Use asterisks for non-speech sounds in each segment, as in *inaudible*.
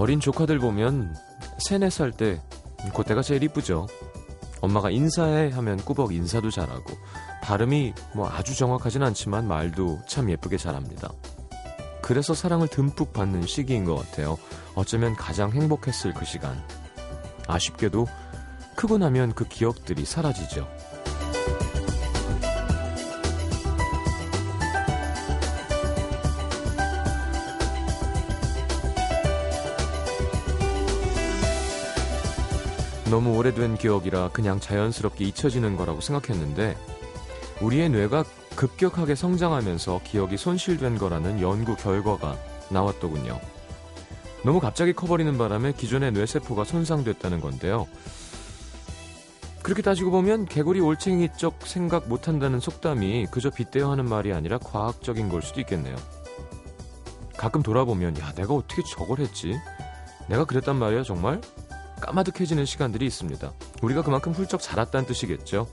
어린 조카들 보면 세네 살 때 그때가 제일 이쁘죠. 엄마가 인사해 하면 꾸벅 인사도 잘하고 발음이 뭐 아주 정확하진 않지만 말도 참 예쁘게 잘합니다. 그래서 사랑을 듬뿍 받는 시기인 것 같아요. 어쩌면 가장 행복했을 그 시간. 아쉽게도 크고 나면 그 기억들이 사라지죠. 너무 오래된 기억이라 그냥 자연스럽게 잊혀지는 거라고 생각했는데 우리의 뇌가 급격하게 성장하면서 기억이 손실된 거라는 연구 결과가 나왔더군요. 너무 갑자기 커버리는 바람에 기존의 뇌세포가 손상됐다는 건데요. 그렇게 따지고 보면 개구리 올챙이적 생각 못한다는 속담이 그저 빗대어 하는 말이 아니라 과학적인 걸 수도 있겠네요. 가끔 돌아보면 야 내가 어떻게 저걸 했지? 내가 그랬단 말이야 정말? 까마득해지는 시간들이 있습니다. 우리가 그만큼 훌쩍 자랐다는 뜻이겠죠.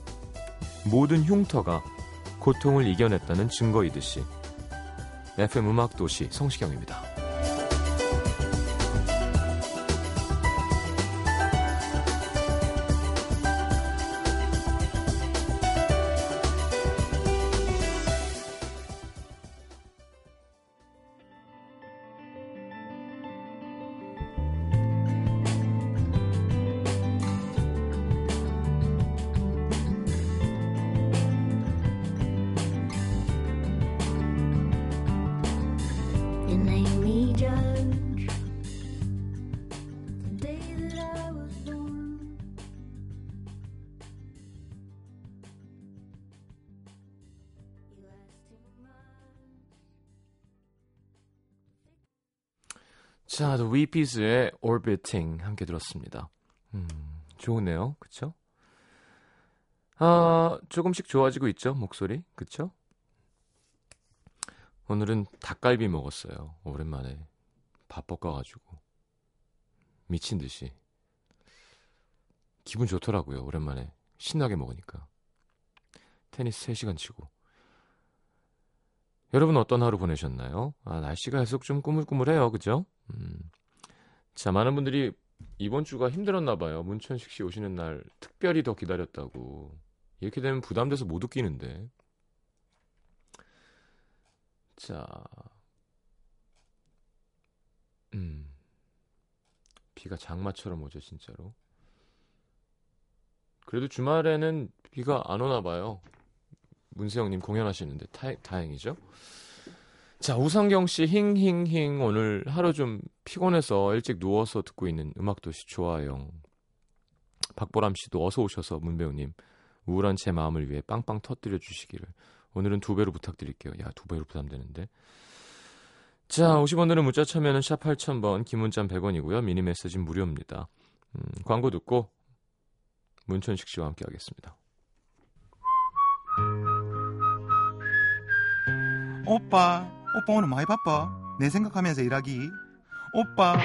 모든 흉터가 고통을 이겨냈다는 증거이듯이 FM 음악 도시 성시경입니다. Weepies의 Orbiting 함께 들었습니다. 음, 좋으네요. 그쵸? 아, 조금씩 좋아지고 있죠, 목소리. 그쵸? 오늘은 닭갈비 먹었어요. 오랜만에. 밥 볶아가지고. 미친 듯이. 기분 좋더라고요, 오랜만에. 신나게 먹으니까. 테니스 3시간 치고. 여러분 어떤 하루 보내셨나요? 아, 날씨가 계속 좀 꾸물꾸물해요. 그죠? 음. 자, 많은 분들이 이번 주가 힘들었나 봐요. 문천식 씨 오시는 날 특별히 더 기다렸다고. 이렇게 되면 부담돼서 못 웃기는데. 자. 음. 비가 장마처럼 오죠, 진짜로. 그래도 주말에는 비가 안 오나 봐요. 문세영님 공연하시는데 타, 다행이죠. 자, 우상경 씨, 힝힝힝. 오늘 하루 좀 피곤해서 일찍 누워서 듣고 있는 음악도시 좋아요. 박보람 씨도 어서 오셔서 문배우님, 우울한 제 마음을 위해 빵빵 터뜨려 주시기를. 오늘은 두 배로 부탁드릴게요. 야, 두 배로 부담되는데. 자, 50원으로 문자 참여는 샵 8000번, 기문짠 100원이고요. 미니 메시지 무료입니다. 음, 광고 듣고 문천식 씨와 함께 하겠습니다. 오빠 오빠 오늘 많이 바빠. 내 생각하면서 일하기. 오빠,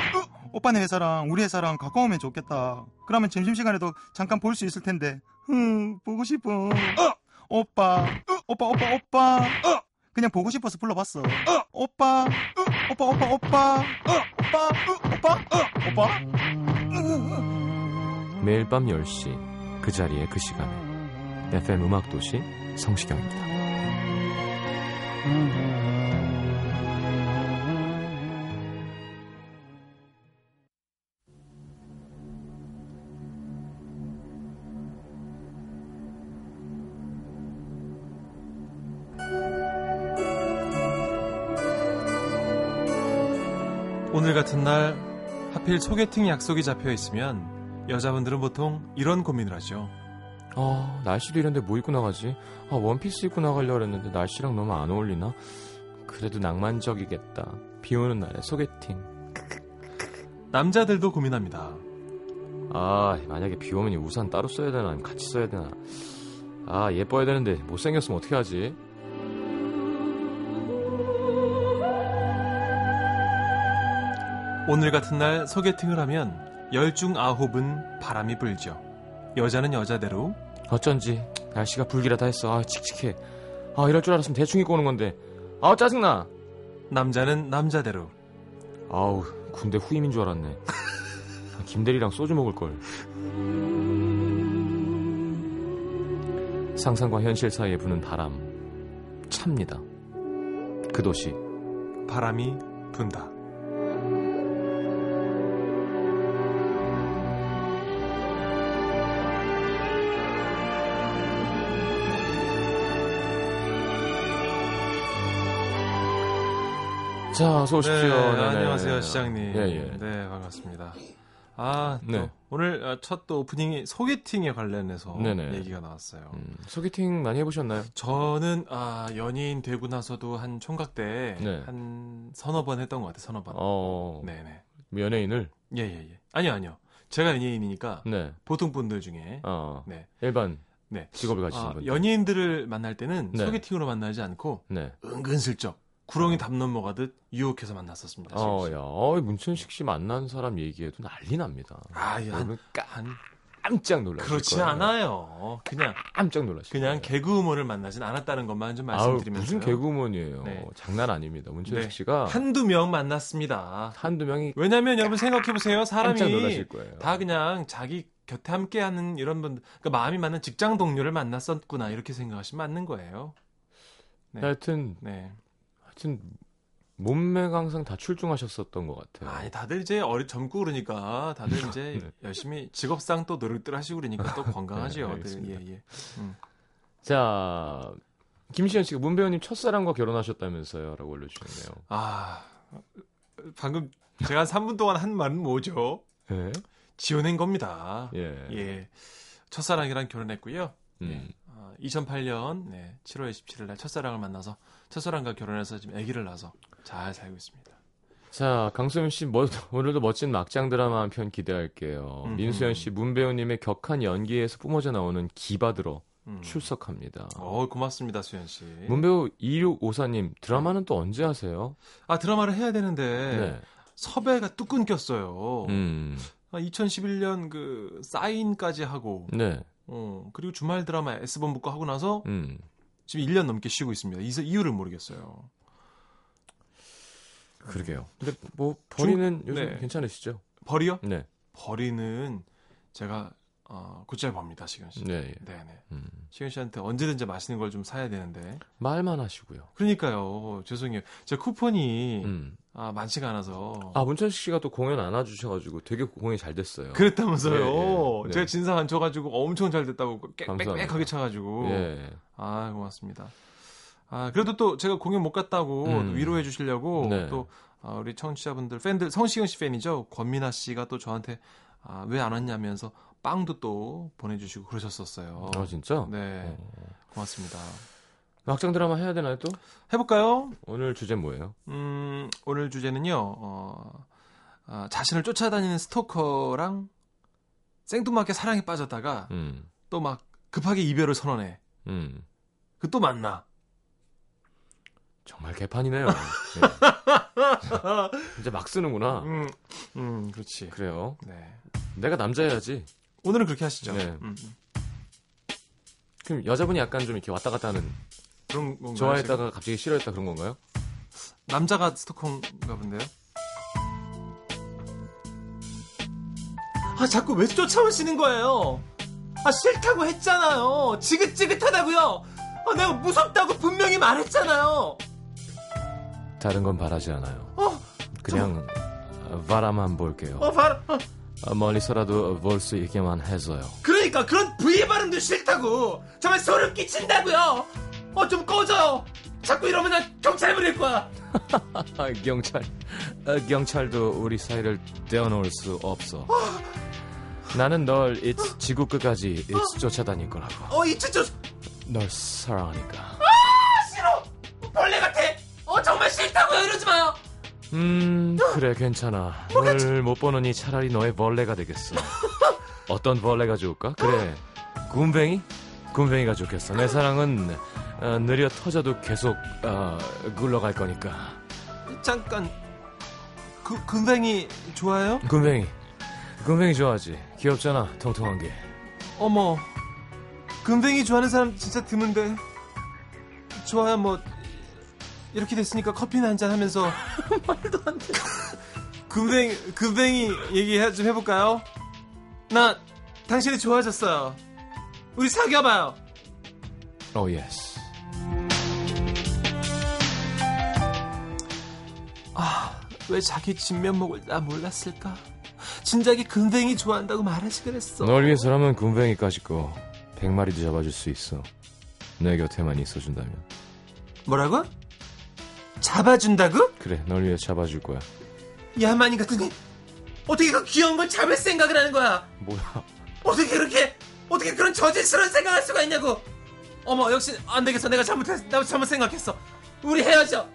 오빠네 회사랑 우리 회사랑 가까우면 좋겠다. 그러면 점심시간에도 잠깐 볼 수 있을 텐데. 흥, 보고 싶어. 어! 오빠, 오빠, 오빠, 오빠. 그냥 보고 싶어서 불러봤어. 오빠, 오빠, 오빠, 오빠. 오빠, 오빠, 오빠. 매일 밤 10시 그 자리에 그 시간에 FM 음악도시 성시경입니다. 하필 소개팅 약속이 잡혀 있으면 여자분들은 보통 이런 고민을 하죠. 아, 날씨도 이런데 뭐 입고 나가지? 아, 원피스 입고 나가려고 했는데 날씨랑 너무 안 어울리나? 그래도 낭만적이겠다. 비 오는 날에 소개팅. 남자들도 고민합니다. 아, 만약에 비 오면 우산 따로 써야 되나? 같이 써야 되나? 아, 예뻐야 되는데 못생겼으면 어떻게 하지? 오늘 같은 날 소개팅을 하면 열 중 아홉은 바람이 불죠. 여자는 여자대로 어쩐지 날씨가 불길하다 했어. 아, 칙칙해. 아, 이럴 줄 알았으면 대충 입고 오는 건데. 아, 짜증나. 남자는 남자대로 아우, 군대 후임인 줄 알았네. 김대리랑 소주 먹을 걸. 상상과 현실 사이에 부는 바람. 찹니다. 그 도시. 바람이 분다. 자, 어서 오십시오. 네. 안녕하세요, 시장님. 예, 예. 네, 반갑습니다. 아, 또 네. 오늘 아, 첫또 오프닝이 소개팅에 관련해서 네네. 얘기가 나왔어요. 음, 소개팅 많이 해보셨나요? 저는 아, 연예인 되고 나서도 한 총각 때 네. 한 서너 번 했던 것 같아요. 서너 번. 어, 네네. 연예인을? 예, 예, 예. 아니요, 아니요. 제가 연예인이니까 네. 보통 분들 중에 어, 네. 일반 네. 직업을 가지신 아, 분들. 연예인들을 만날 때는 네. 소개팅으로 만나지 않고 네. 은근슬쩍 구렁이 담 넘어가듯 유혹해서 만났었습니다. 어. 야, 어, 문천식 씨 만난 사람 얘기해도 난리 납니다. 아, 여러분 한 깜짝 놀라실 그렇지 거예요. 않아요. 그냥 깜짝 놀라실 그냥. 개그우먼을 만나진 않았다는 것만 좀 아우, 말씀드리면서 무슨 개그우먼이에요. 네. 장난 아닙니다. 문천식 네. 씨가 한두 명 만났습니다. 한두 명이 왜냐면 여러분 생각해 보세요. 사람이. 다 그냥 자기 곁에 함께 하는 이런 분들, 그러니까 마음이 맞는 직장 동료를 만났었구나 이렇게 생각하시면 맞는 거예요. 네. 하여튼 네. 하여튼 몸매가 항상 다 출중하셨었던 것 같아요. 아니 다들 이제 어리 젊고 그러니까 다들 이제 *laughs* 네. 열심히 직업상 또 노력들 하시고 그러니까 또 건강하죠. *laughs* 네, 네. 예, 예. 자, 김시현 씨가 문 배우님 첫사랑과 결혼하셨다면서요라고 올려주셨네요. 아 방금 제가 한 3분 동안 한 말은 뭐죠? 네? 지어낸 겁니다. 예. 예. 첫사랑이랑 결혼했고요. 음. 어, 2008년 네, 7월 27일 날 첫사랑을 만나서 첫사랑과 결혼해서 지금 아기를 낳아서 잘 살고 있습니다. 자, 강소연 씨 뭐, *laughs* 오늘도 멋진 막장 드라마 한 편 기대할게요. 음, 민수연 음. 씨문 배우님의 격한 연기에서 뿜어져 나오는 기바들어 음. 출석합니다. 어, 고맙습니다, 수현 씨. 문 배우 2654님 드라마는 또 언제 하세요? 아, 드라마를 해야 되는데 네. 섭외가 뚝 끊겼어요. 음. 아, 2011년 그 사인까지 하고 네. 어, 그리고 주말 드라마 S본부 거 하고 나서 음. 지금 1년 넘게 쉬고 있습니다. 이, 이유를 모르겠어요. 그러게요. 근데 뭐 버리는 요즘 네. 괜찮으시죠? 벌이요? 네. 벌이는 제가 어, 법니다, 시경 씨. 네. 예. 네 네. 음. 시경 씨한테 언제든지 맛있는 걸 좀 사야 되는데. 말만 하시고요. 그러니까요. 죄송해요. 제 쿠폰이 음. 아, 많지가 않아서. 아, 문천식 씨가 또 공연 안 와주셔 가지고 되게 공연이 잘 됐어요. 그랬다면서요. 예, 예. 네. 제가 진상 안 쳐 가지고 엄청 잘 됐다고 감사합니다. 빽빽하게 쳐가지고. 예. 아, 고맙습니다. 아, 그래도 또 제가 공연 못 갔다고 음. 위로해 주시려고 네. 또 아, 우리 청취자분들, 팬들, 성시경 씨 팬이죠. 권민아 씨가 또 저한테 아, 왜 안 왔냐면서 빵도 또 보내주시고 그러셨었어요. 아, 진짜? 네, 어. 고맙습니다. 막장 드라마 해야 되나요, 또? 해볼까요? 오늘 주제 뭐예요? 음, 오늘 주제는요, 어, 아, 자신을 쫓아다니는 스토커랑 생뚱맞게 사랑에 빠졌다가 음. 또막 급하게 이별을 선언해. 음. 그 또 만나. 정말 개판이네요. *laughs* 네. 이제 막 쓰는구나. 음, 음, 그렇지. 그래요. 네. 내가 남자여야지. 오늘은 그렇게 하시죠. 네. 음, 음. 그럼 여자분이 약간 좀 이렇게 왔다 갔다 하는 그런 건가요? 좋아했다가 갑자기 싫어했다 그런 건가요? 지금? 남자가 스토커인가 본데요? 아 자꾸 왜 쫓아오시는 거예요? 아 싫다고 했잖아요. 지긋지긋하다고요. 아 내가 무섭다고 분명히 말했잖아요. 다른 건 바라지 않아요. 어, 그냥 바라만 볼게요. 어 어, 어, 멀리서라도 볼 수 있게만 해서요. 그러니까 그런 부의 발음도 싫다고. 정말 소름 끼친다고요. 어 좀 꺼져요. 자꾸 이러면 난 경찰 부릴 거야. 아, *laughs* 경찰, 아, 경찰도 우리 사이를 떼어놓을 수 없어. 나는 널이 지구 끝까지 이 쫓아다닐 거라고. 어 이제 저널 사랑하니까. 싫어. 벌레 같아. 어 정말 싫다고요. 이러지 마요. 음, 그래, 괜찮아. 널 못 보느니 차라리 너의 벌레가 되겠어. *laughs* 어떤 벌레가 좋을까? 그래, 군뱅이? 군뱅이가 좋겠어. 내 사랑은 어, 느려 터져도 계속 어, 굴러갈 거니까. 잠깐 그 금뱅이 좋아요? 군뱅이. 굼벵이 좋아하지. 귀엽잖아, 통통한 게. 어머 굼벵이 좋아하는 사람 진짜 드문데 좋아요 뭐 이렇게 됐으니까 커피나 한 잔 하면서 *laughs* 말도 안 돼 *laughs* 굼벵이 굼벵이 얘기 해- 좀 해볼까요? 나 당신이 좋아졌어요. 우리 사귀어봐요. oh yes. 왜 자기 진면목을 나 몰랐을까? 진작에 금뱅이 좋아한다고 말하지 그랬어. 널 위해서라면 군뱅이까지 거 100마리도 잡아줄 수 있어. 내 곁에만 있어준다면. 뭐라고? 잡아준다고? 그래, 널 위해 잡아줄 거야. 야만이 같으니 어떻게 그 귀여운 걸 잡을 생각을 하는 거야? 뭐야? 어떻게 그렇게 어떻게 그런 저질스러운 생각할 수가 있냐고? 어머 역시 안 되겠어 내가 잘못했 나 잘못 생각했어. 우리 헤어져.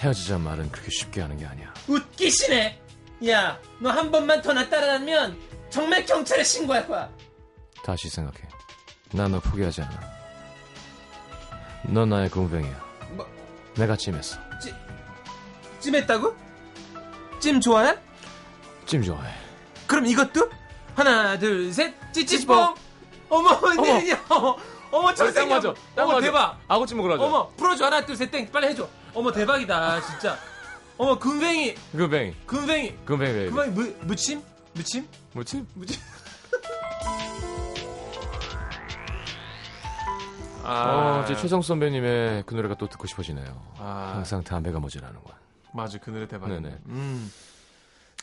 헤어지자 말은 그렇게 쉽게 하는 게 아니야. 웃기시네. 야, 너 한 번만 더 나 따라다니면 정말 경찰에 신고할 거야. 다시 생각해. 난너 포기하지 않아. 넌 나의 군뱅이야. 뭐? 내가 찜했어. 찜했다고? 찜 좋아해? 찜 좋아해. 그럼 이것도 하나, 둘, 셋, 찌찌뽕. 어머, 어머. 웬일이야? 어머, 어머, 잘생겨. 어머, 대박. 아구찜 먹으러 가자. 어머, 풀어줘. 하나, 둘, 셋, 땡. 빨리 해줘. 어머, 대박이다, 진짜. 어머, 굼벵이. 굼벵이. 굼벵이 baby. 굼벵이, 무, 무침? 무침? 뭐지? 무침? 어, 제 최성 선배님의 그 노래가 또 듣고 싶어지네요. 아, 항상 담배가 모자라는 거야. 맞아, 그 노래 대박이네. 음.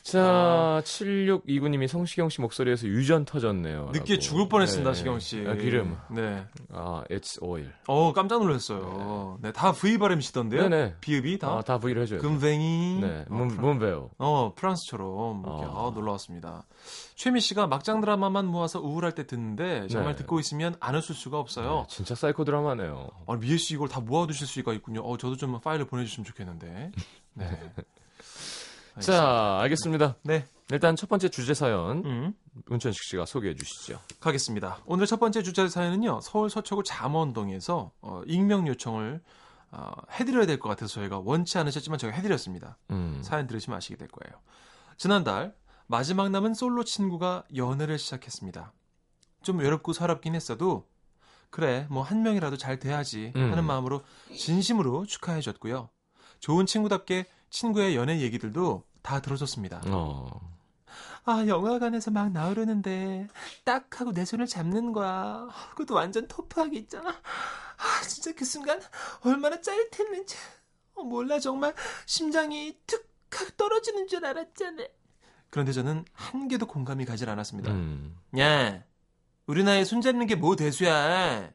자, 7629님이 성시경 씨 목소리에서 유전 터졌네요. 늦게. 죽을 뻔했습니다, 네. 시경 씨. 아, 기름. 네. 아, it's oil. 어, 깜짝 놀랐어요. 네, 다 V 발음이시던데요? 네네. 비읍이 다? 아, 다 V를 해줘요. 굼벵이. 네, 어, 문, 문배우. 어, 프랑스처럼 이렇게 어. 아, 놀라웠습니다. 최미 씨가 막장 드라마만 모아서 우울할 때 듣는데 정말 네. 듣고 있으면 안 웃을 수가 없어요. 네, 진짜 사이코 드라마네요. 아, 미애 씨 이걸 다 모아두실 수가 있군요. 어, 저도 좀 파일을 보내주시면 좋겠는데. 네. *laughs* 자, 알겠습니다. 네. 일단 첫 번째 주제 사연 음, 은천식 씨가 소개해 주시죠. 가겠습니다. 오늘 첫 번째 주제 사연은요. 서울 서초구 잠원동에서 어, 익명 요청을 어, 해드려야 될 것 같아서 저희가 원치 않으셨지만 저희가 해드렸습니다. 음. 사연 들으시면 아시게 될 거예요. 지난달 마지막 남은 솔로 친구가 연애를 시작했습니다. 좀 외롭고 서럽긴 했어도 그래 뭐 한 명이라도 잘 돼야지 음. 하는 마음으로 진심으로 축하해줬고요. 좋은 친구답게 친구의 연애 얘기들도 다 들어줬습니다. 어. 아 영화관에서 막 나오려는데 딱 하고 내 손을 잡는 거야. 그것도 완전 터프하게 있잖아. 아 진짜 그 순간 얼마나 짜릿했는지 어, 몰라 정말 심장이 툭 하고 떨어지는 줄 알았잖아. 그런데 저는 한 개도 공감이 가질 않았습니다. 음. 야 우리 나이 손 잡는 게 뭐 대수야.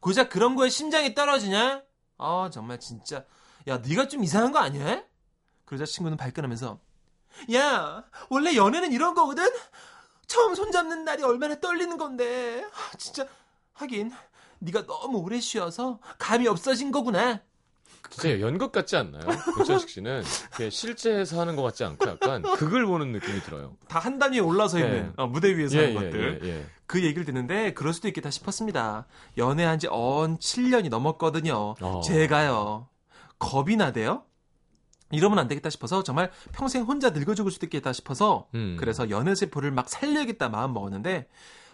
고작 그런 거에 심장이 떨어지냐? 아 정말 진짜 야 네가 좀 이상한 거 아니야? 그러자 친구는 발끈하면서 야 원래 연애는 이런 거거든. 처음 손 잡는 날이 얼마나 떨리는 건데. 아, 진짜 하긴 네가 너무 오래 쉬어서 감이 없어진 거구나. 진짜 연극 같지 않나요? 은천식 씨는 실제에서 하는 것 같지 않고 약간 극을 보는 느낌이 들어요. 다 한 단위에 올라서 있는 네. 어, 무대 위에서 하는 것들. 예, 예. 그 얘기를 듣는데 그럴 수도 있겠다 싶었습니다. 연애한 지언 7년이 넘었거든요. 어. 제가요. 겁이 나대요? 이러면 안 되겠다 싶어서 정말 평생 혼자 늙어 죽을 수도 있겠다 싶어서 음. 그래서 연애 세포를 막 살려야겠다 마음 먹었는데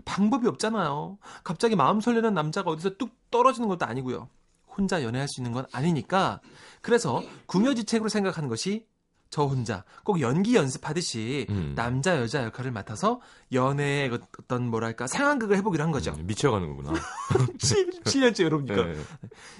방법이 없잖아요. 갑자기 마음 설레는 남자가 어디서 뚝 떨어지는 것도 아니고요. 혼자 연애할 수 있는 건 아니니까 그래서 궁여지책으로 생각하는 것이 저 혼자 꼭 연기 연습하듯이 음. 남자 여자 역할을 맡아서 연애의 어떤 뭐랄까 상황극을 해보기로 한 거죠. 음, 미쳐가는 거구나. 7, *laughs* 년째 여러분니까 네.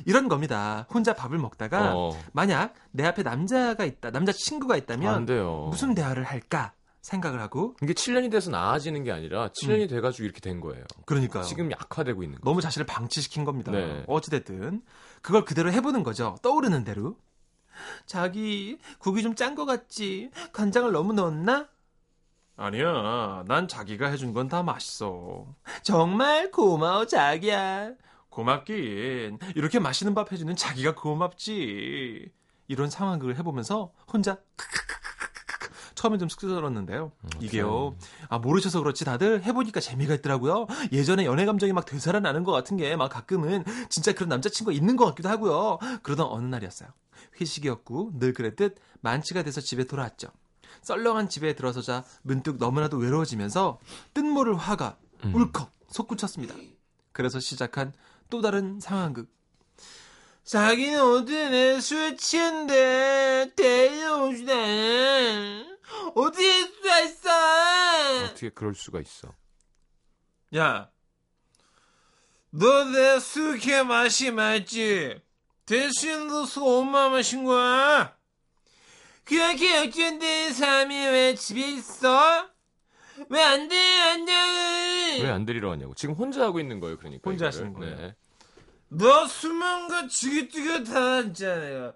이런 겁니다. 혼자 밥을 먹다가 어, 만약 내 앞에 남자가 있다, 남자 친구가 안 있다면. 무슨 대화를 할까 생각을 하고 이게 7년이 돼서 나아지는 게 아니라 7년이 돼가지고 이렇게 된 거예요. 그러니까요. 지금 약화되고 있는 거. 너무 자신을 방치시킨 겁니다. 네. 어찌됐든 그걸 그대로 해보는 거죠. 떠오르는 대로. 자기 국이 좀짠거 같지? 간장을 너무 넣었나? 아니야. 난 자기가 해준 건 다 맛있어. 정말 고마워 자기야. 고맙긴. 이렇게 맛있는 밥 해주는 자기가 고맙지. 이런 상황극을 해보면서 혼자 *laughs* 처음엔 좀 쑥스러웠는데요. 이게요. 아 모르셔서 그렇지 다들 해보니까 재미가 있더라고요. 예전에 연애 감정이 막 되살아나는 것 같은 게 막 가끔은 진짜 그런 남자친구가 있는 것 같기도 하고요. 그러던 어느 날이었어요. 회식이었고 늘 그랬듯 만취가 돼서 집에 돌아왔죠. 썰렁한 집에 들어서자 문득 너무나도 외로워지면서 뜬모를 화가 울컥 솟구쳤습니다. 그래서 시작한 또 다른 상황극. 자기는 어떻게 내술 취한데 데려오지도 않아. 어떻게 할 수가 있어? 어떻게 그럴 수가 있어? 야, 너 내술 이렇게 마시 말지. 대신 너술 엄마 마신 거야. 그렇게 역전된 사람이 왜 집에 있어? 왜 안 돼, 안 돼? 왜안 데리러 왔냐고. 지금 혼자 하고 있는 거예요, 그러니까. 혼자. 하시는 거예요. 네. 너 숨은 거 지긋지긋 하잖아요.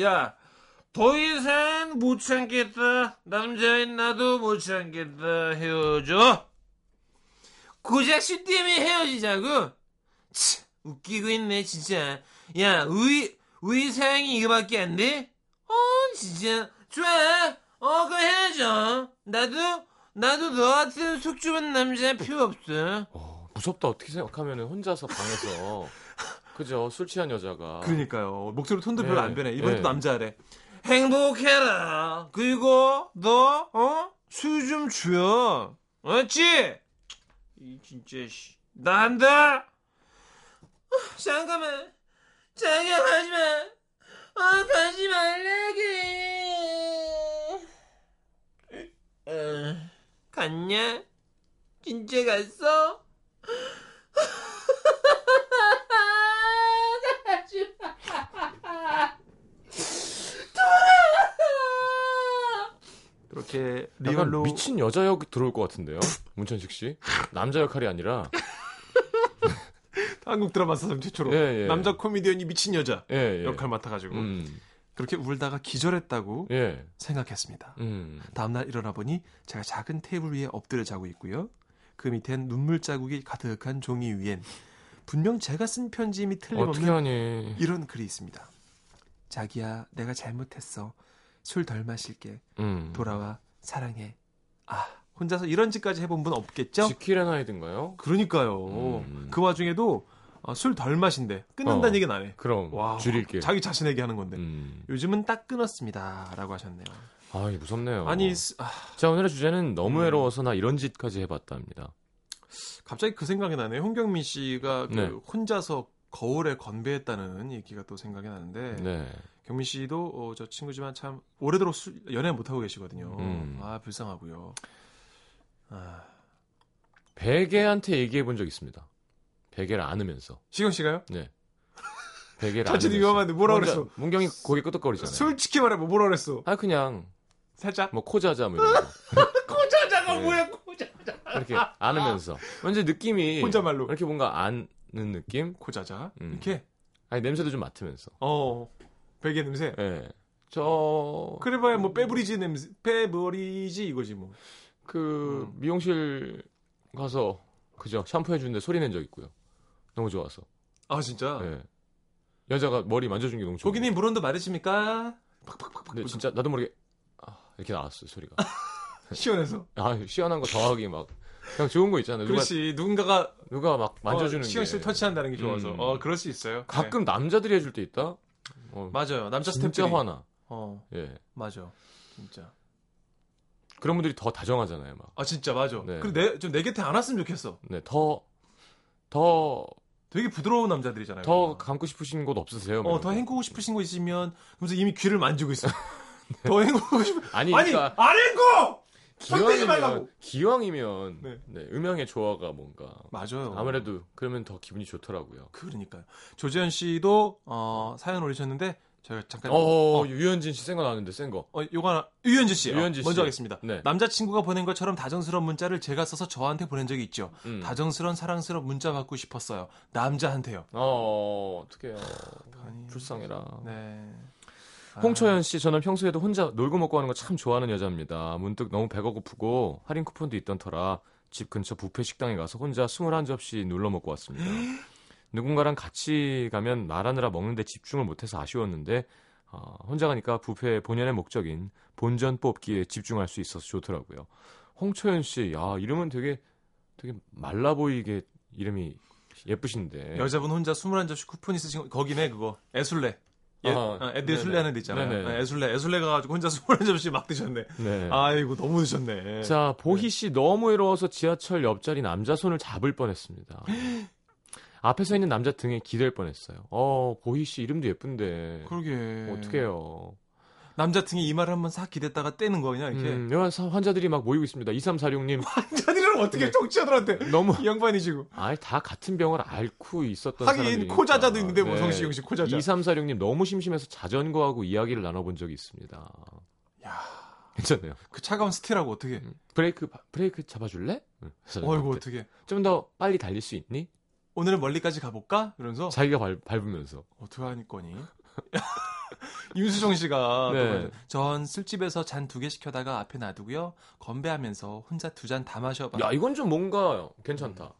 야, 더 이상 못 참겠다. 남자인 나도 못 참겠다. 헤어져. 고작 술 때문에 헤어지자고? 치, 웃기고 있네, 진짜. 야, 우리, 우리 사랑이 이거밖에 안 돼? 어, 진짜. 좋아. 어, 그럼 헤어져. 나도, 나도 너 같은 속 좁은 남자 필요 없어. 어, 무섭다. 어떻게 생각하면 혼자서 방에서. *laughs* 그죠. 술 취한 여자가. 그러니까요. 목소리 톤도 별로 네, 안 변해. 이번도 네. 남자래. 행복해라. 그리고 너 어? 술 좀 주여. 알았지? 이 진짜 씨. 나 한다. 어, 잠깐만. 자기야 가지 마. 아 가지 말라게. 어, 갔냐? 진짜 갔어? 가지 마. 그렇게 real로 미친 여자 역 들어올 것 같은데요. 문천식 씨. 남자 역할이 아니라. 한국 드라마 사상 최초로 예, 예. 남자 코미디언이 미친 여자 예, 예. 역할 맡아가지고 음. 그렇게 울다가 기절했다고 예. 생각했습니다. 음. 다음날 일어나 보니 제가 작은 테이블 위에 엎드려 자고 있고요. 그 밑엔 눈물 자국이 가득한 종이 위엔 분명 제가 쓴 편지임이 틀림없는. 이런 글이 있습니다. 자기야, 내가 잘못했어. 술 덜 마실게. 음. 돌아와. 사랑해. 아, 혼자서 이런 짓까지 해본 분 없겠죠? 지킬의 나이든가요? 그러니까요. 음. 그 와중에도 어, 술덜 마신대. 끊는다는 어. 얘기는 안 해. 그럼 와, 줄일게. 자기 자신에게 하는 건데. 음. 요즘은 딱 끊었습니다. 라고 하셨네요. 아, 무섭네요. 아니, 스- 아, 자, 오늘의 주제는 너무 음. 외로워서 나 이런 짓까지 해봤답니다. 갑자기 그 생각이 나네요. 홍경민 씨가 그 네. 혼자서 거울에 건배했다는 얘기가 또 생각이 나는데 네. 경민 씨도 어, 저 친구지만 참 오래도록 술- 연애 못 하고 계시거든요. 음. 아 불쌍하고요. 아, 베개한테 얘기해 본 적 있습니다. 베개를 안으면서. 시경 씨가요? 네. 베개를 *laughs* 자칫 안으면서. 위험한데 뭐라 그랬어? 문경이 고개 끄덕거리잖아요. 솔직히 말해 뭐 뭐라 그랬어? 아, 그냥, 살짝 뭐, 코자자, 뭐 이런 거. *laughs* 코자자가 네. 뭐야 코자자? 이렇게 안으면서. 왠지 느낌이. 혼잣말로. 이렇게 뭔가 아는 느낌? 코자자 음. 이렇게 아니, 냄새도 좀 맡으면서. 어 베개 냄새. 예. 저, 그래봐야 뭐 빼브리지 냄새, 빼버리지 이거지 뭐. 그, 음. 미용실 가서, 그죠. 샴푸 해주는데 소리 낸 적 있고요. 너무 좋아서. 아 진짜. 예. 여자가 머리 만져준 게 너무 좋아. 고객님 물온도 마르십니까? 근데 진짜 나도 모르게, 아, 이렇게 나왔어요, 소리가. *laughs* 시원해서. 아, 시원한 거 더하기 막. 그냥 좋은 거 있잖아요. 누가, 그렇지 누군가가 누가 막 만져주는 어, 게. 시경 씨를 터치한다는 게 좋아서. 음. 어 그럴 수 있어요. 가끔 남자들이 해줄 때 있다? 어, 네. 맞아요. 남자 진짜 스태프들이. 화나. 어 예. 맞아. 진짜. 그런 분들이 더 다정하잖아요, 막. 아 진짜 맞아. 네. 그리고 내 좀 내 곁에 안 왔으면 좋겠어. 네, 더, 더, 되게 부드러운 남자들이잖아요. 더 감고 싶으신 곳 없으세요? 뭐 어, 더 이런 거. 헹구고 싶으신 거 있으면 그러면서 이미 귀를 만지고 있어. *laughs* 더 헹구고 싶. 아니, 아니 그러니까 안. 손대지 기왕이면. 기왕이면, 네. 네. 음향의 조화가 뭔가. 맞아요. 아무래도 그러면 더 기분이 좋더라고요. 그러니까요. 조재현 씨도 어, 사연 올리셨는데 저희가 잠깐 어, 어, 유현진 씨센거 나왔는데, 센 거. 어, 요거 하나 유현진 씨, 유현진 어, 먼저 씨. 하겠습니다. 네. 남자친구가 보낸 것처럼 다정스러운 문자를 제가 써서 저한테 보낸 적이 있죠. 음. 다정스러운 사랑스러운 문자 받고 싶었어요. 남자한테요. 어, 어떡해요. 아니, 불쌍해라. 네. 아, 홍초연 씨, 저는 평소에도 혼자 놀고 먹고 하는 거 참 좋아하는 여자입니다. 문득 너무 배가 고프고 할인 쿠폰도 있던 터라 집 근처 뷔페 식당에 가서 혼자 21접시 눌러 먹고 왔습니다. *gasps* 누군가랑 같이 가면 말하느라 먹는데 집중을 못해서 아쉬웠는데 어, 혼자 가니까 뷔페 본연의 목적인 본전 뽑기에 집중할 수 있어서 좋더라고요. 홍초연 씨, 야 이름은 되게 되게 말라 보이게 이름이 예쁘신데. 여자분 혼자 21접시 쿠폰 있으신 거 거기네 그거 애술래. 예, 아, 어, 애들이 네네. 술래 하는 데 있잖아요. 네네. 어, 애술래, 애술래 가가지고 혼자 *laughs* 21접시 막 드셨네. 네. 아이고 너무 드셨네. 자, 보희 씨 너무 외로워서 지하철 옆자리 남자 손을 잡을 뻔 했습니다. *laughs* 앞에 서 있는 남자 등에 기댈 뻔했어요. 어, 보희 씨 이름도 예쁜데. 그러게. 어떡해요. 남자 등에 이마를 한번 싹 기댔다가 떼는 거 그냥 이렇게. 음, 환자들이 막 모이고 있습니다. 2346님. *laughs* 환자들은 어떻게 네. 정치자들한테 너무 이 양반이 지금. 아이 다 같은 병을 앓고 있었던 하긴 사람들이니까. 코자자도 있는데 뭐 네. 성시경 씨 코자자. 2346님 너무 심심해서 자전거하고 이야기를 나눠본 적이 있습니다. 야, 괜찮네요. 그 차가운 스틸하고 어떻게? 음. 브레이크 바- 브레이크 잡아줄래? 응. 어이구 어떻게? 좀 더 빨리 달릴 수 있니? 오늘은 멀리까지 가볼까? 이러면서 자기가 밟, 밟으면서. 어떻게 하니 거니? 윤수정 씨가 네. 또전 술집에서 잔 두 개 시켜다가 앞에 놔두고요 건배하면서 혼자 두 잔 다 마셔봐. 야 이건 좀 뭔가 괜찮다.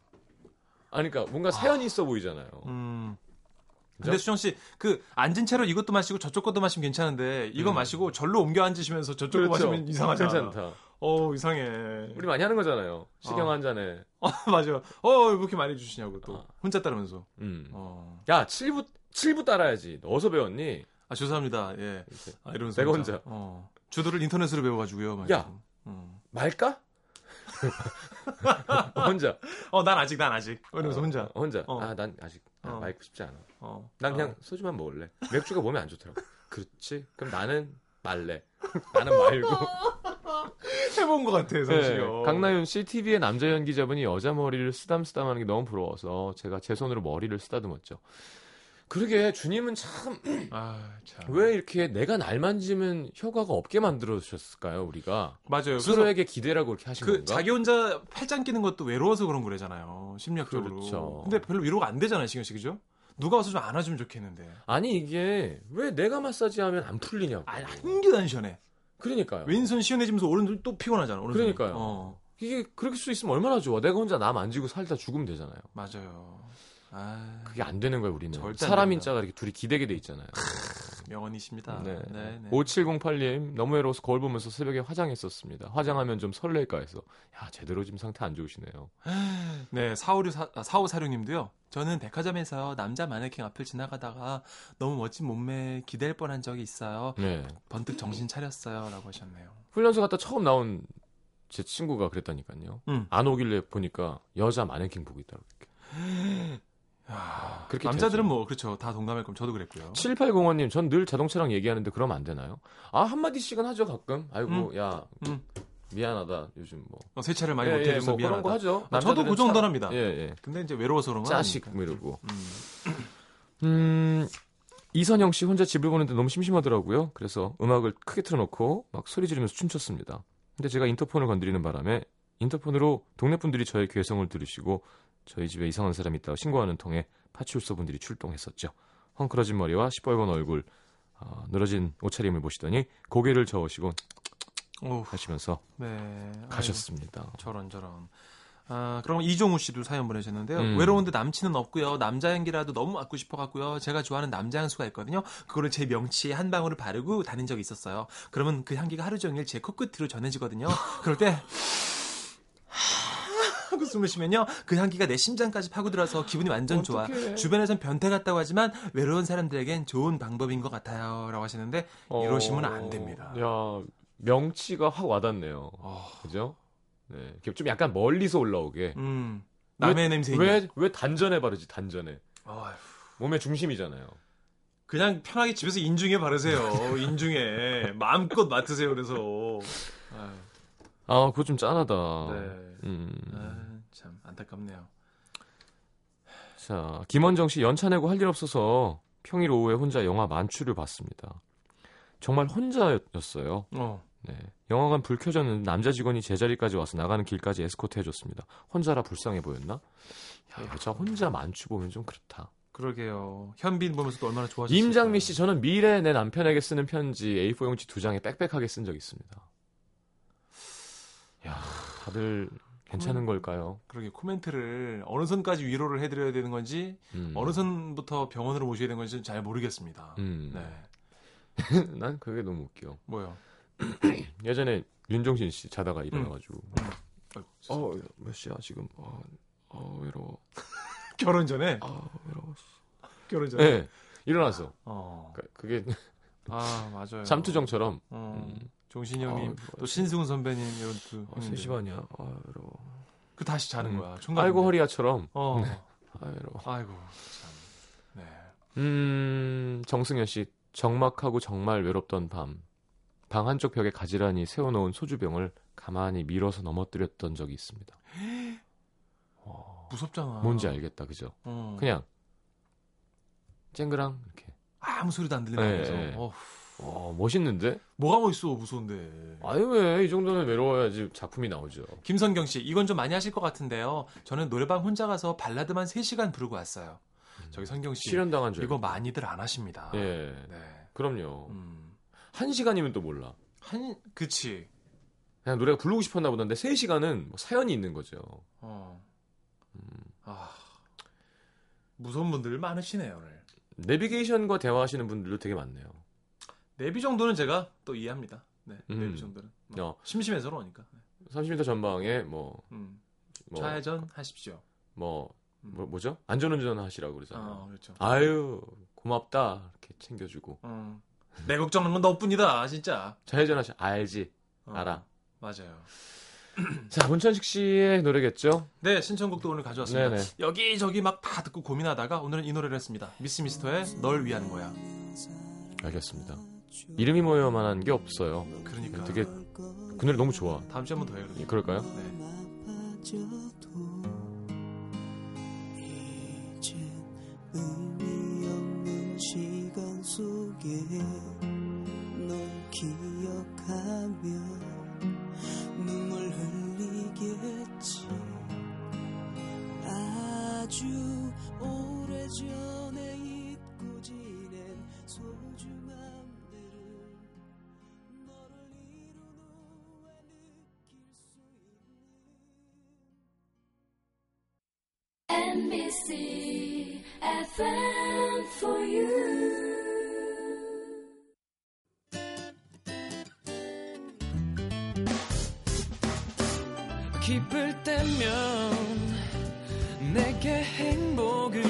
아니 그러니까 뭔가 사연이 있어 보이잖아요. 음. 근데 수정 씨 그 앉은 채로 이것도 마시고 저쪽 것도 마시면 괜찮은데 이거 음. 마시고 절로 옮겨 앉으시면서 저쪽 거 그렇죠. 마시면 이상하잖아. 괜찮다. 어 이상해. 우리 많이 하는 거잖아요. 시경 어. 한 잔에. *laughs* 맞아. 어 왜 이렇게 많이 주시냐고 또 아. 혼자 따르면서. 음. 어. 야 7부 7부 따라야지. 어디서 배웠니? 아 죄송합니다. 예. 이렇게. 아, 이러면서 내가 혼자. 혼자. 어. 주도를 인터넷으로 배워가지고요. 막 야. 음. 말까? *laughs* 혼자. 어, 난 아직, 난 아직. 이러면서 혼자. 어, 혼자. 어. 아난 아직 아, 어. 마이크 싶지 않아. 어. 난 그냥 소주만 먹을래. 맥주가 몸에 안 좋더라고. 그렇지? 그럼 나는 말래. 나는 말고. *laughs* 아, 해본 것 같아, 성시경. 네, 강나윤 씨 TV의 남자 연기자분이 여자 머리를 쓰담쓰담하는 게 너무 부러워서 제가 제 손으로 머리를 쓰다듬었죠. 그러게 주님은 참 왜 *clears throat* 아, 참. 이렇게 내가 날 만지면 효과가 없게 만들어 주셨을까요? 우리가 맞아요. 서로에게 기대라고 이렇게 하신 그 건가? 자기 혼자 팔짱 끼는 것도 외로워서 그런 거래잖아요. 심리학적으로. 그렇죠. 근데 별로 위로가 안 되잖아요, 시경 씨, 그죠? 누가 와서 좀 안아주면 좋겠는데. 아니 이게 왜 내가 마사지하면 안 풀리냐고. 아, 한 개도 안 시원해. 그러니까요. 왼손 시원해지면서 오른손 또 피곤하잖아, 오른손. 그러니까요. 어, 이게 그렇게 수 있으면 얼마나 좋아. 내가 혼자 나 만지고 살다 죽으면 되잖아요. 맞아요. 아, 그게 안 되는 거예요, 우리는. 절대 안 사람인. 자가 이렇게 둘이 기대게 돼 있잖아요. 명언이십니다. 네. 네, 네. 5708님 너무 외로워서 거울 보면서 새벽에 화장했었습니다. 화장하면 좀 설렐까 해서 야 제대로 지금 상태 안 좋으시네요. *laughs* 네, 4564, 아, 4546님도요. 저는 백화점에서 남자 마네킹 앞을 지나가다가 너무 멋진 몸매에 기댈 뻔한 적이 있어요. 네. 번뜩 정신 차렸어요. 라고 하셨네요. 훈련소 갔다 처음 나온 제 친구가 그랬다니까요. 음. 안 오길래 보니까 여자 마네킹 보고 있더라고요. 이렇게. *laughs* 야, 그렇게 남자들은 되죠. 뭐, 그렇죠. 다 동감할 거면 저도 그랬고요. 7805님 전 늘 자동차랑 얘기하는데 그러면 안 되나요? 아 한마디씩은 하죠 가끔. 아이고 야 음. 미안하다 요즘 뭐. 어, 세차를 많이 예, 예, 못해줘서 뭐 그런 미안하다. 거 하죠. 아, 저도 그 정도는 차- 합니다. 예 예. 근데 이제 외로워서 그런 건 짜식 아니니까. 뭐 이러고. 음. 음, 이선영 씨 혼자 집을 보는데 너무 심심하더라고요. 그래서 음악을 크게 틀어놓고 막 소리 지르면서 춤췄습니다. 근데 제가 인터폰을 건드리는 바람에 인터폰으로 동네 분들이 저의 괴성을 들으시고 저희 집에 이상한 사람이 있다고 신고하는 통에 파출소 분들이 출동했었죠. 헝클어진 머리와 시뻘건 얼굴, 어, 늘어진 옷차림을 보시더니 고개를 저으시고 하시면서 네. 가셨습니다. 아이고, 저런 저런. 아, 그럼 이종우 씨도 사연 보내셨는데요. 음. 외로운데 남친은 없고요. 남자 향기라도 너무 맡고 싶어 갖고요. 제가 좋아하는 남자 향수가 있거든요. 그거를 제 명치에 한 방울을 바르고 다닌 적이 있었어요. 그러면 그 향기가 하루 종일 제 코끝으로 전해지거든요. 그럴 때 *laughs* 하고 숨을 쉬면요. 그 향기가 내 심장까지 파고들어서 기분이 완전 좋아. 주변에선 변태 같다고 하지만 외로운 사람들에겐 좋은 방법인 것 같아요. 라고 하시는데 이러시면 안 됩니다. 어, 야, 명치가 확 와닿네요. 어, 그죠? 네, 좀 약간 멀리서 올라오게. 음, 남의 냄새. 왜, 왜 단전에 바르지, 단전에? 어휴. 몸의 중심이잖아요. 그냥 편하게 집에서 인중에 바르세요. *laughs* 인중에 마음껏 맡으세요. 그래서 아유, 아, 그거 좀 짠하다. 네. 음. 아, 참 안타깝네요. 자, 김원정 씨 연차 내고 할 일 없어서 평일 오후에 혼자 영화 만추를 봤습니다. 정말 혼자였어요. 어, 네. 영화관 불 켜졌는데 남자 직원이 제자리까지 와서 나가는 길까지 에스코트 해줬습니다. 혼자라 불쌍해 보였나? 야, 여자 혼자 만추 보면 좀 그렇다. 그러게요. 현빈 보면서도 얼마나 좋아하셨어요. 임장미 씨, 저는 미래 내 남편에게 쓰는 편지 A4 용지 두 장에 빽빽하게 쓴 적 있습니다. 야, 다들 괜찮은 음. 걸까요? 그러게 코멘트를 어느 선까지 위로를 해드려야 되는 건지 음. 어느 선부터 병원으로 모셔야 되는 건지 잘 모르겠습니다. 음. 네, *laughs* 난 그게 너무 웃겨. 뭐요? *clears throat* 예전에 윤종신 씨 자다가 일어나가지고 아이고, 어 몇 시야 지금 어, 어 외로워 *laughs* 결혼 전에 아 외로워 결혼 전에. 네 일어났어 어, 그- 그게 아 맞아요. *laughs* 잠투정처럼 어, 음. 종신이 형님, 아, 또 신승훈 선배님 이런 또 어, 형님들. 3시 반이야 아 외로워 그 다시 자는 음. 거야. 총각 아이고 허리야처럼 어. 아 아, 외로워. 아이고 참. 네. 음, 정승현 씨. 적막하고 정말 외롭던 밤. 방 한쪽 벽에 가지런히 세워놓은 소주병을 가만히 밀어서 넘어뜨렸던 적이 있습니다. *gasps* 어, 무섭잖아. 뭔지 알겠다, 그죠? 어. 그냥 쨍그랑 이렇게. 아무 소리도 안 들리면서. 네, 네. 어, 어, 멋있는데? 뭐가 멋있어 무서운데. 아유 왜이 정도는 외로워야지 작품이 나오죠. 김선경 씨, 이건 좀 많이 하실 것 같은데요. 저는 노래방 혼자 가서 발라드만 3시간 부르고 왔어요. 저기 선경 씨, 실현당한 줄. 이거 많이들 안 하십니다. 예. 네. 그럼요. 음. 한 시간이면 또 몰라. 한 그치. 그냥 노래가 부르고 싶었나 보다는데 세 시간은 뭐 사연이 있는 거죠. 어. 음. 아. 무서운 분들 많으시네요, 오늘. 내비게이션과 대화하시는 분들도 되게 많네요. 내비 정도는 제가 또 이해합니다. 네, 음. 내비 정도는. 뭐, 어. 심심해서 그러니까. 네. 30m 전방에 뭐, 음. 뭐, 좌회전 하십시오. 뭐, 음. 뭐 뭐죠? 안전운전 하시라고 그러잖아요. 어, 그렇죠. 아유 고맙다 이렇게 챙겨주고 어. 내 걱정은 건 너뿐이다, 진짜. 좌회전 하시 알지 어, 알아. 맞아요. *clears throat* 자 문천식 씨의 노래겠죠? 네, 신청곡도 오늘 가져왔습니다. 네네. 여기저기 막 다 듣고 고민하다가 오늘은 이 노래를 했습니다. 미스 미스터의 널 위한 거야. 알겠습니다. 이름이 모여만한 게 없어요. 그러니까. 되게 그 노래 너무 좋아. 다음 주에 한 번 더 해요. 예. 그럴까요? 네. 이제 의미 없는 시간 속에 널 기억하며 눈물 흘리겠지 아주 오래전에 기쁠 때면 내게 행복을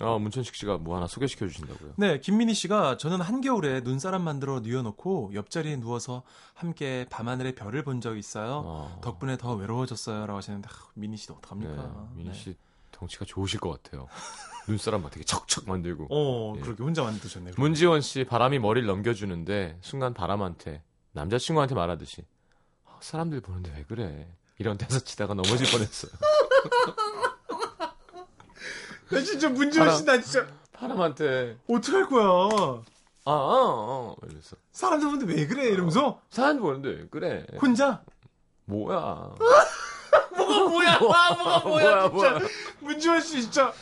아 문천식 씨가 뭐 하나 소개시켜 주신다고요? 네, 김민희 씨가 저는 한겨울에 눈사람 만들어 뉘어놓고 옆자리에 누워서 함께 밤하늘의 별을 본 적이 있어요. 어, 덕분에 더 외로워졌어요 라고 하시는데 아, 민희 씨도 네, 어떡합니까? 민희 네. 씨 덩치가 좋으실 것 같아요. 눈사람 막 되게 척척 만들고. 어, 예. 그렇게 혼자 만드셨네요. 문지원 씨 바람이 머리를 넘겨주는데 순간 바람한테 남자친구한테 말하듯이 아, 사람들 보는데 왜 그래 이런 데서 치다가 넘어질 뻔했어요. *laughs* 나 진짜 문지원 씨, 나 진짜 바람한테 어떡할 거야? 아, 아, 아 이래서 사람들 보는데 왜 그래? 이러면서 사람 보는데 왜 그래 혼자 뭐야 *laughs* 뭐가 뭐야? 아, 뭐가 뭐야? 뭐야, 진짜 뭐야. 문지원 씨 진짜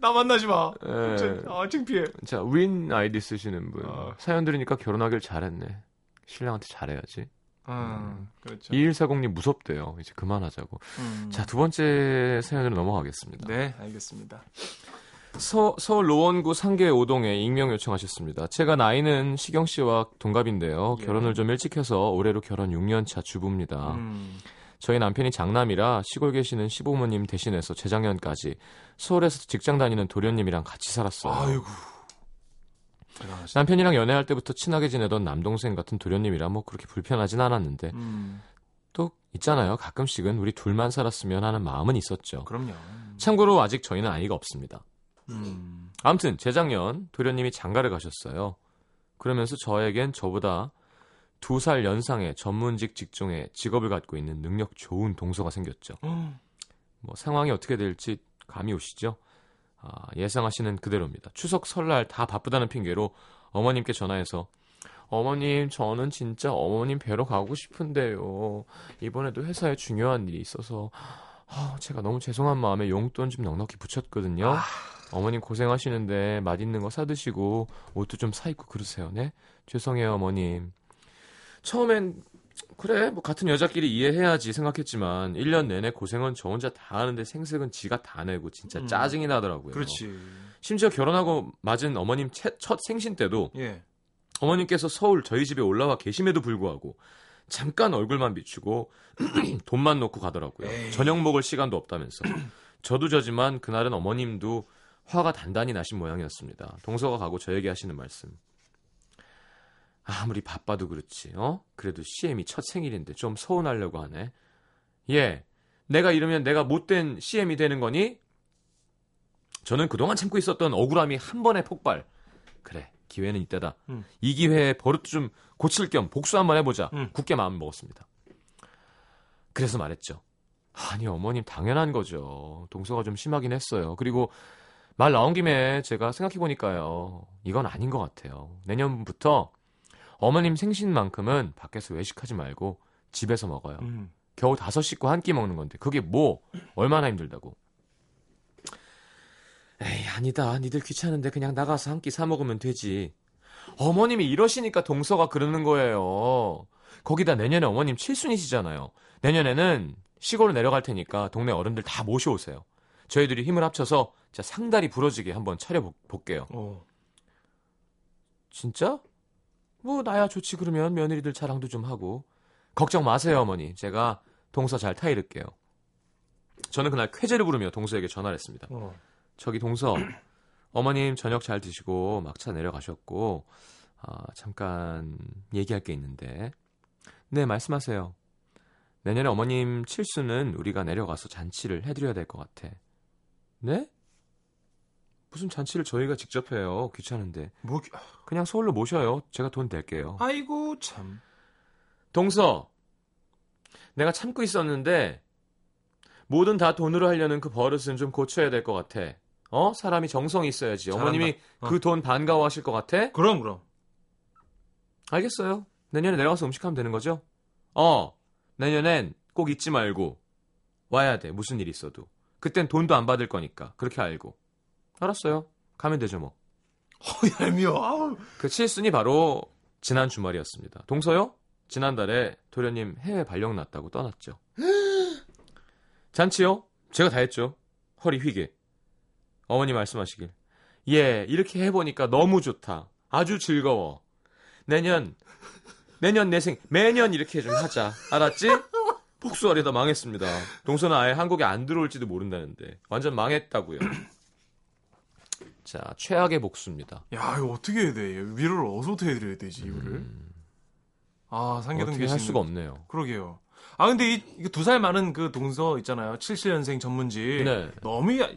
나 만나지 마. 예. 진짜 아 창피해. 자, 윈 아이디 쓰시는 분. 어. 사연 들으니까 결혼하길 잘했네. 신랑한테 잘해야지. 음, 그렇죠. 2140님 무섭대요. 이제 그만하자고. 음. 자, 두 번째 사연으로 넘어가겠습니다. 네, 알겠습니다. 서, 서울 노원구 상계 5동에 익명 요청하셨습니다. 제가 나이는 시경 씨와 동갑인데요. 예. 결혼을 좀 일찍 해서 올해로 결혼 6년 차 주부입니다. 음. 저희 남편이 장남이라 시골 계시는 시부모님 대신해서 재작년까지 서울에서 직장 다니는 도련님이랑 같이 살았어요. 아이고. 대단하시다. 남편이랑 연애할 때부터 친하게 지내던 남동생 같은 도련님이라 뭐 그렇게 불편하진 않았는데 음, 또 있잖아요. 가끔씩은 우리 둘만 살았으면 하는 마음은 있었죠. 그럼요. 참고로 아직 저희는 아이가 없습니다. 음. 아무튼 재작년 도련님이 장가를 가셨어요. 그러면서 저에겐 저보다 두 살 연상의 전문직 직종에 직업을 갖고 있는 능력 좋은 동서가 생겼죠. 음. 뭐 상황이 어떻게 될지 감이 오시죠? 아, 예상하시는 그대로입니다. 추석 설날 다 바쁘다는 핑계로 어머님께 전화해서 어머님 저는 진짜 어머님 뵈러 가고 싶은데요. 이번에도 회사에 중요한 일이 있어서 아, 제가 너무 죄송한 마음에 용돈 좀 넉넉히 붙였거든요. 어머님 고생하시는데 맛있는 거 사드시고 옷도 좀 사 입고 그러세요. 네? 죄송해요 어머님. 처음엔 그래 뭐 같은 여자끼리 이해해야지 생각했지만 1년 내내 고생은 저 혼자 다 하는데 생색은 지가 다 내고 진짜 음. 짜증이 나더라고요. 그렇지. 심지어 결혼하고 맞은 어머님 채- 첫 생신 때도 예. 어머님께서 서울 저희 집에 올라와 계심에도 불구하고 잠깐 얼굴만 비추고 *clears throat* 돈만 놓고 가더라고요. 에이. 저녁 먹을 시간도 없다면서. *clears throat* 저도 저지만 그날은 어머님도 화가 단단히 나신 모양이었습니다. 동서가 가고 저에게 하시는 말씀. 아무리 바빠도 그렇지, 어? 그래도 CM이 첫 생일인데 좀 서운하려고 하네. 예, 내가 이러면 내가 못된 CM이 되는 거니? 저는 그동안 참고 있었던 억울함이 한 번에 폭발. 그래, 기회는 이때다. 음. 이 기회에 버릇 좀 고칠 겸 복수 한번 해보자. 음. 굳게 마음 먹었습니다. 그래서 말했죠. 아니, 어머님, 당연한 거죠. 동서가 좀 심하긴 했어요. 그리고 말 나온 김에 제가 생각해보니까요. 이건 아닌 것 같아요. 내년부터 어머님 생신만큼은 밖에서 외식하지 말고 집에서 먹어요. 음. 겨우 다섯 식구 한 끼 먹는 건데 그게 뭐 얼마나 힘들다고. 에이 아니다. 니들 귀찮은데 그냥 나가서 한 끼 사 먹으면 되지. 어머님이 이러시니까 동서가 그러는 거예요. 거기다 내년에 어머님 칠순이시잖아요. 내년에는 시골로 내려갈 테니까 동네 어른들 다 모셔오세요. 저희들이 힘을 합쳐서 진짜 상다리 부러지게 한번 차려볼게요. 어. 진짜? 뭐 나야 좋지 그러면 며느리들 자랑도 좀 하고. 걱정 마세요 어머니. 제가 동서 잘 타이를게요. 저는 그날 쾌재를 부르며 동서에게 전화를 했습니다. 어. 저기 동서 어머님 저녁 잘 드시고 막차 내려가셨고 아, 잠깐 얘기할 게 있는데. 네 말씀하세요. 내년에 어머님 칠수는 우리가 내려가서 잔치를 해드려야 될 것 같아. 네? 무슨 잔치를 저희가 직접 해요 귀찮은데 뭐 기- 그냥 서울로 모셔요. 제가 돈 낼게요. 아이고 참. 동서, 내가 참고 있었는데 뭐든 다 돈으로 하려는 그 버릇은 좀 고쳐야 될 것 같아. 어? 사람이 정성이 있어야지. 잘한다. 어머님이 어. 그돈 반가워하실 것 같아? 그럼 그럼. 알겠어요. 내년에 내려가서 음식하면 되는 거죠? 어, 내년엔 꼭 잊지 말고 와야 돼. 무슨 일 있어도. 그땐 돈도 안 받을 거니까. 그렇게 알고. 알았어요. 가면 되죠 뭐. 어, 얄미워. 아우. 그 칠순이 바로 지난 주말이었습니다. 동서요? 지난달에 도련님 해외 발령 났다고 떠났죠. *gasps* 잔치요? 제가 다 했죠. 허리 휘게. 어머니 말씀하시길. 예, 이렇게 해보니까 너무 좋다. 아주 즐거워. 내년, 내년 내 생, 매년 이렇게 좀 하자. 알았지? 복수하려다 망했습니다. 동서는 아예 한국에 안 들어올지도 모른다는데. 완전 망했다고요. 자, 최악의 복수입니다. 야 이거 어떻게 해야 돼? 위로를 어디서부터 해드려야 되지 이거를? 아 상계동 어떻게 할 수가 없네요. 그러게요. 아 근데 이 두 살 많은 그 동서 있잖아요. 77년생 전문지. 네. 너무 야,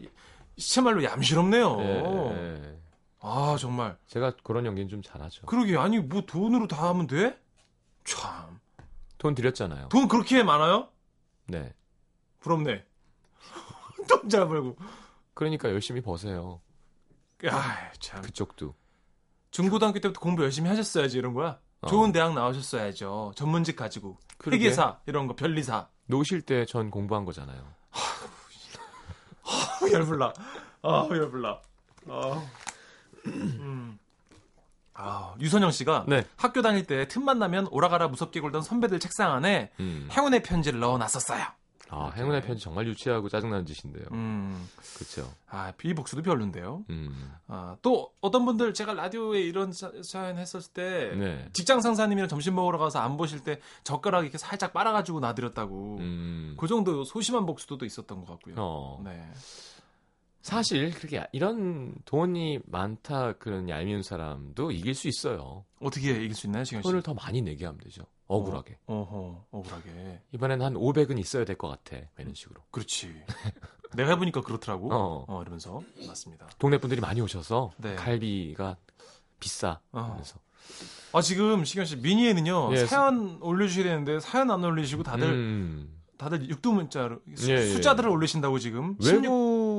시체말로 얌실없네요. 예, 예. 아 정말. 제가 그런 연기는 좀 잘하죠. 그러게 아니 뭐 돈으로 다 하면 돼? 참. 돈 드렸잖아요. 돈 그렇게 많아요? 네. 부럽네. *laughs* 돈잘 벌고. 그러니까 열심히 버세요. 야 참. 그쪽도. 중고등학교 때부터 공부 열심히 하셨어야지 이런 거야. 어. 좋은 대학 나오셨어야죠. 전문직 가지고. 그러게. 회계사 이런 거 변리사. 노실 때 전 공부한 거잖아요. 아, 열불나. 아, 열불나. 아. 음. 아, 유선영 씨가 네. 학교 다닐 때 틈만 나면 오라가라 무섭게 굴던 선배들 책상 안에 음. 행운의 편지를 넣어 놨었어요. 아, 행운의 편지 정말 유치하고 짜증나는 짓인데요. 음. 그렇죠. 아, 비복수도 별론데요. 음. 아, 또 어떤 분들 제가 라디오에 이런 사- 사연 했었을 때 네. 직장 상사님이랑 점심 먹으러 가서 안 보실 때 젓가락 이렇게 살짝 빨아 가지고 놔드렸다고. 음. 그 정도 소심한 복수도 또 있었던 것 같고요. 어. 네. 사실 그렇게 이런 돈이 많다 그런 얄미운 사람도 이길 수 있어요. 어떻게 이길 수 있나요, 시경 씨? 돈을 더 많이 내게 하면 되죠. 억울하게. 어허, 억울하게. 이번엔 한 500은 있어야 될 것 같아. 이런 식으로. 그렇지. 내가 해보니까 그렇더라고. 어. 어, 이러면서. 맞습니다. 동네 분들이 많이 오셔서 네. 갈비가 비싸. 어. 그래서 아, 지금 시경 씨, 미니에는요, 예, 사연 올려주셔야 되는데, 사연 안 올리시고 다들, 음. 다들 육두 문자로, 수, 예, 예. 숫자들을 올리신다고 지금. 16, 외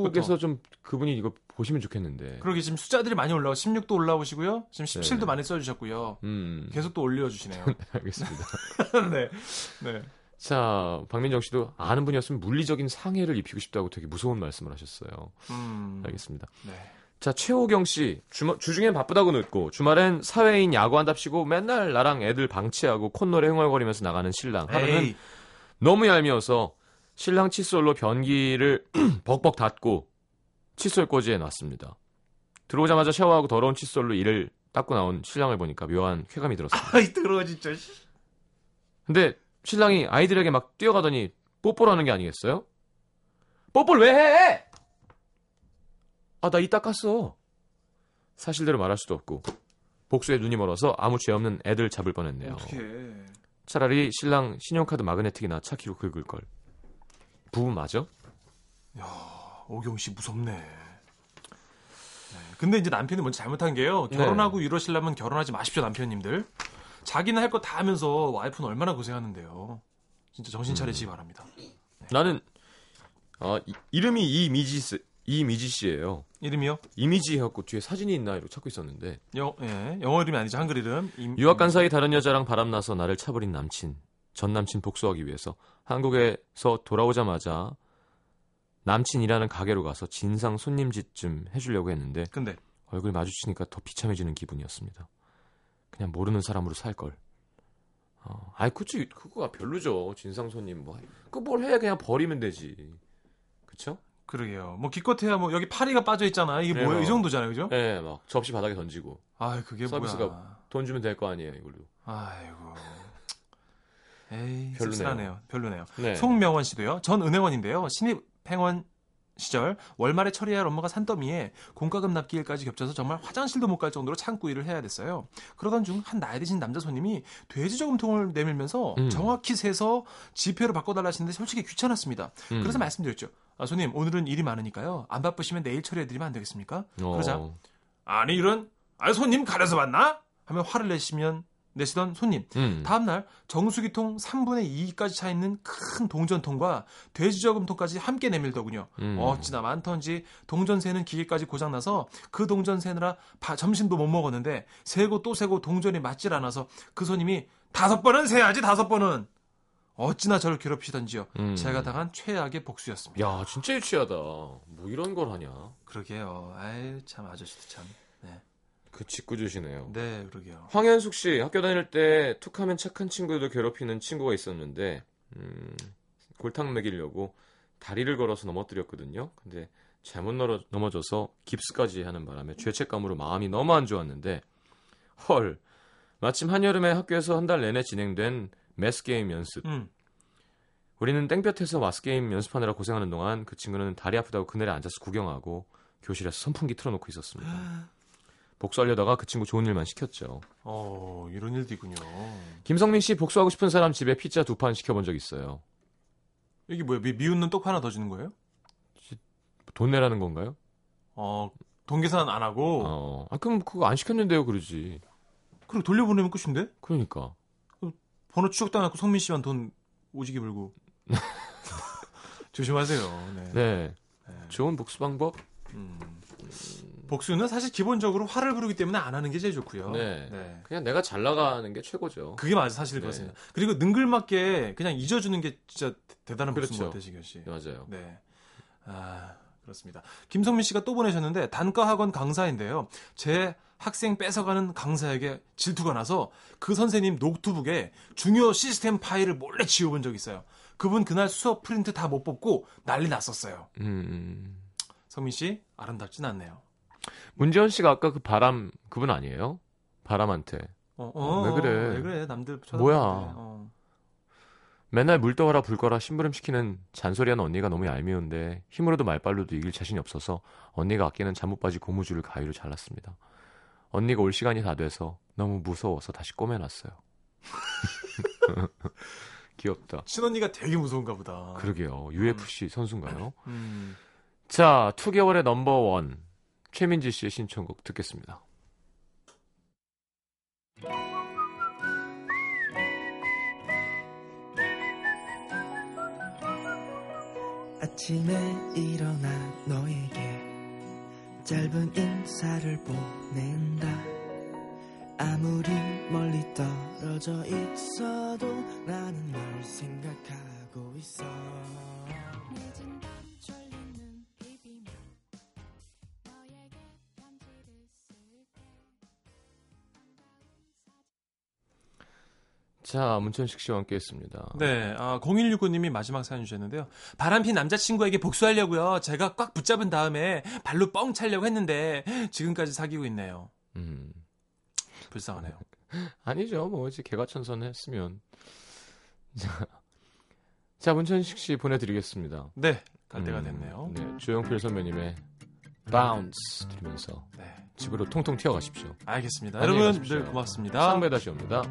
국에서 좀 그분이 이거 보시면 좋겠는데. 그러게 지금 숫자들이 많이 올라오고, 16도 올라오시고요. 지금 17도 네. 많이 써주셨고요. 음. 계속 또 올려주시네요. *laughs* 알겠습니다. *laughs* 네. 네. 자, 박민정 씨도 아는 분이었으면 물리적인 상해를 입히고 싶다고 되게 무서운 말씀을 하셨어요. 음. 알겠습니다. 네. 자, 최호경 씨. 주, 주중엔 바쁘다고 늦고, 주말엔 사회인 야구한답시고 맨날 나랑 애들 방치하고 콧노래 흥얼거리면서 나가는 신랑. 하루는 에이, 너무 얄미워서 신랑 칫솔로 변기를 *clears throat* 벅벅 닫고 칫솔 꽂이에 놨습니다. 들어오자마자 샤워하고 더러운 칫솔로 이를 닦고 나온 신랑을 보니까 묘한 쾌감이 들었어요. 아이 더러워 진짜. 씨. 근데 신랑이 아이들에게 막 뛰어가더니 뽀뽀를 하는 게 아니겠어요? 뽀뽀를 왜 해? 아, 나 이따 깠어. 사실대로 말할 수도 없고 복수에 눈이 멀어서 아무 죄 없는 애들 잡을 뻔했네요. 어떻게? 차라리 신랑 신용카드 마그네틱이나 차 키로 긁을 걸. 부부 맞아? 오경 씨 무섭네. 네, 근데 이제 남편이 먼저 잘못한 게요. 결혼하고 이러시려면 결혼하지 마십시오, 남편님들. 자기는 할 거 다 하면서 와이프는 얼마나 고생하는데요. 진짜 정신 차리시기 바랍니다. 나는 아, 이, 이름이 이미지 씨- 이미지 씨예요. 이름이요? 이미지 해갖고 뒤에 사진이 있나 이러고 찾고 있었는데 영, 예, 영어 이름이 아니죠, 한글 이름. 임- 유학 간 사이 다른 여자랑 바람나서 나를 차버린 남친 전 남친 복수하기 위해서 한국에서 돌아오자마자 남친이라는 가게로 가서 진상 손님짓 좀 해주려고 했는데 근데 얼굴 마주치니까 더 비참해지는 기분이었습니다. 그냥 모르는 사람으로 살 걸. 어, 아이 그치 그거가 별로죠. 진상 손님 뭐. 그뭘 해 그냥 버리면 되지. 그쵸? 그러게요. 뭐 기껏해야 뭐 여기 파리가 빠져 있잖아. 이게 네, 뭐예요? 뭐. 이 정도잖아요, 그죠? 예, 막 접시 바닥에 던지고 아, 그게 서비스가 뭐야? 돈 주면 될 거 아니에요 이걸로. 아이고. 에이, 별로네요. 씁쓸하네요. 별로네요. 네. 송명원 씨도요. 전 은행원인데요. 신입 행원 시절 월말에 처리해야 할 업무가 산더미에 공과금 납기일까지 겹쳐서 정말 화장실도 못 갈 정도로 창구 일을 해야 됐어요. 그러던 중 한 나이 드신 남자 손님이 돼지 저금통을 내밀면서 음. 정확히 세서 지폐로 바꿔달라 하시는데 솔직히 귀찮았습니다. 음. 그래서 말씀드렸죠. 아, 손님 오늘은 일이 많으니까요. 안 바쁘시면 내일 처리해드리면 안 되겠습니까? 어. 그러자 아니 이런 아니 손님 가려서 봤나? 하면 화를 내시면 내시던 손님 음. 다음날 정수기통 3분의 2까지 차 있는 큰 동전통과 돼지저금통까지 함께 내밀더군요. 음. 어찌나 많던지 동전 세는 기계까지 고장나서 그 동전 세느라 바- 점심도 못 먹었는데 세고 또 세고 동전이 맞질 않아서 그 손님이 다섯 번은 세야지 다섯 번은 어찌나 저를 괴롭히던지요. 음. 제가 당한 최악의 복수였습니다. 야 진짜 유치하다. 뭐 이런 걸 하냐. 그러게요. 아유 참 아저씨도 참. 네, 그 짓궂으시네요. 네 그러게요. 황현숙 씨 학교 다닐 때 툭하면 착한 친구들도 괴롭히는 친구가 있었는데 음, 골탕 먹이려고 다리를 걸어서 넘어뜨렸거든요. 근데 잘못 넘어, 넘어져서 깁스까지 하는 바람에 죄책감으로 마음이 너무 안 좋았는데 헐 마침 한여름에 학교에서 한 달 내내 진행된 매스 게임 연습. 음. 우리는 땡볕에서 마스 게임 연습하느라 고생하는 동안 그 친구는 다리 아프다고 그늘에 앉아서 구경하고 교실에서 선풍기 틀어놓고 있었습니다. *laughs* 복수하려다가 그 친구 좋은 일만 시켰죠. 어 이런 일도 있군요. 김성민 씨 복수하고 싶은 사람 집에 피자 두 판 시켜본 적 있어요. 이게 뭐야? 미, 미웃는 똑 하나 더 주는 거예요? 돈 내라는 건가요? 어, 돈 계산 안 하고 어, 아 그럼 그거 안 시켰는데요, 그러지. 그리고 돌려보내면 끝인데? 그러니까. 번호 추적당하고 성민 씨만 돈 오지게 불고 *laughs* 조심하세요. 네. 네, 좋은 복수 방법. 음. 복수는 사실 기본적으로 화를 부르기 때문에 안 하는 게 제일 좋고요. 네. 그냥 내가 잘 나가는 게 최고죠. 그게 맞아 사실 네. 그렇습니다. 그리고 능글맞게 그냥 잊어주는 게 진짜 대단한 복수인 그렇죠. 것 같아요, 시경 씨. 맞아요. 네. 아, 그렇습니다. 김성민 씨가 또 보내셨는데 단과 학원 강사인데요. 제 학생 뺏어가는 강사에게 질투가 나서 그 선생님 노트북에 중요 시스템 파일을 몰래 지워본 적이 있어요. 그분 그날 수업 프린트 다 못 뽑고 난리 났었어요. 음, 성민 씨 아름답진 않네요. 문재원 씨가 아까 그 바람 그분 아니에요? 바람한테 어, 어, 왜 그래? 왜 그래? 남들. 뭐야? 어. 맨날 물 떠와라 불 꺼라 심부름 시키는 잔소리하는 언니가 너무 얄미운데 힘으로도 말빨로도 이길 자신이 없어서 언니가 아끼는 잠옷바지 고무줄을 가위로 잘랐습니다. 언니가 올 시간이 다 돼서 너무 무서워서 다시 꼬매놨어요. *laughs* 귀엽다. 친언니가 되게 무서운가 보다. 그러게요. UFC 선수인가요? 음. 자, 2개월의 넘버원 최민지 씨의 신청곡 듣겠습니다. 아침에 일어나 너에게 짧은 인사를 보낸다 아무리 멀리 떨어져 있어도 나는 널 생각하고 있어 자, 문천식 씨와 함께 했습니다. 네, 아, 0169님이 마지막 사연 주셨는데요. 바람핀 남자친구에게 복수하려고요. 제가 꽉 붙잡은 다음에 발로 뻥 차려고 했는데 지금까지 사귀고 있네요. 음. 불쌍하네요. *laughs* 아니죠. 뭐 이제 개과천선 했으면. *laughs* 자, 자, 문천식 씨 보내드리겠습니다. 네, 갈 때가 음, 됐네요. 네, 조영필 선배님의 바운스 들으면서 네, 집으로 통통 튀어가십시오. 알겠습니다. 안녕히 여러분 가십시오. 늘 고맙습니다. 상배 다시 옵니다.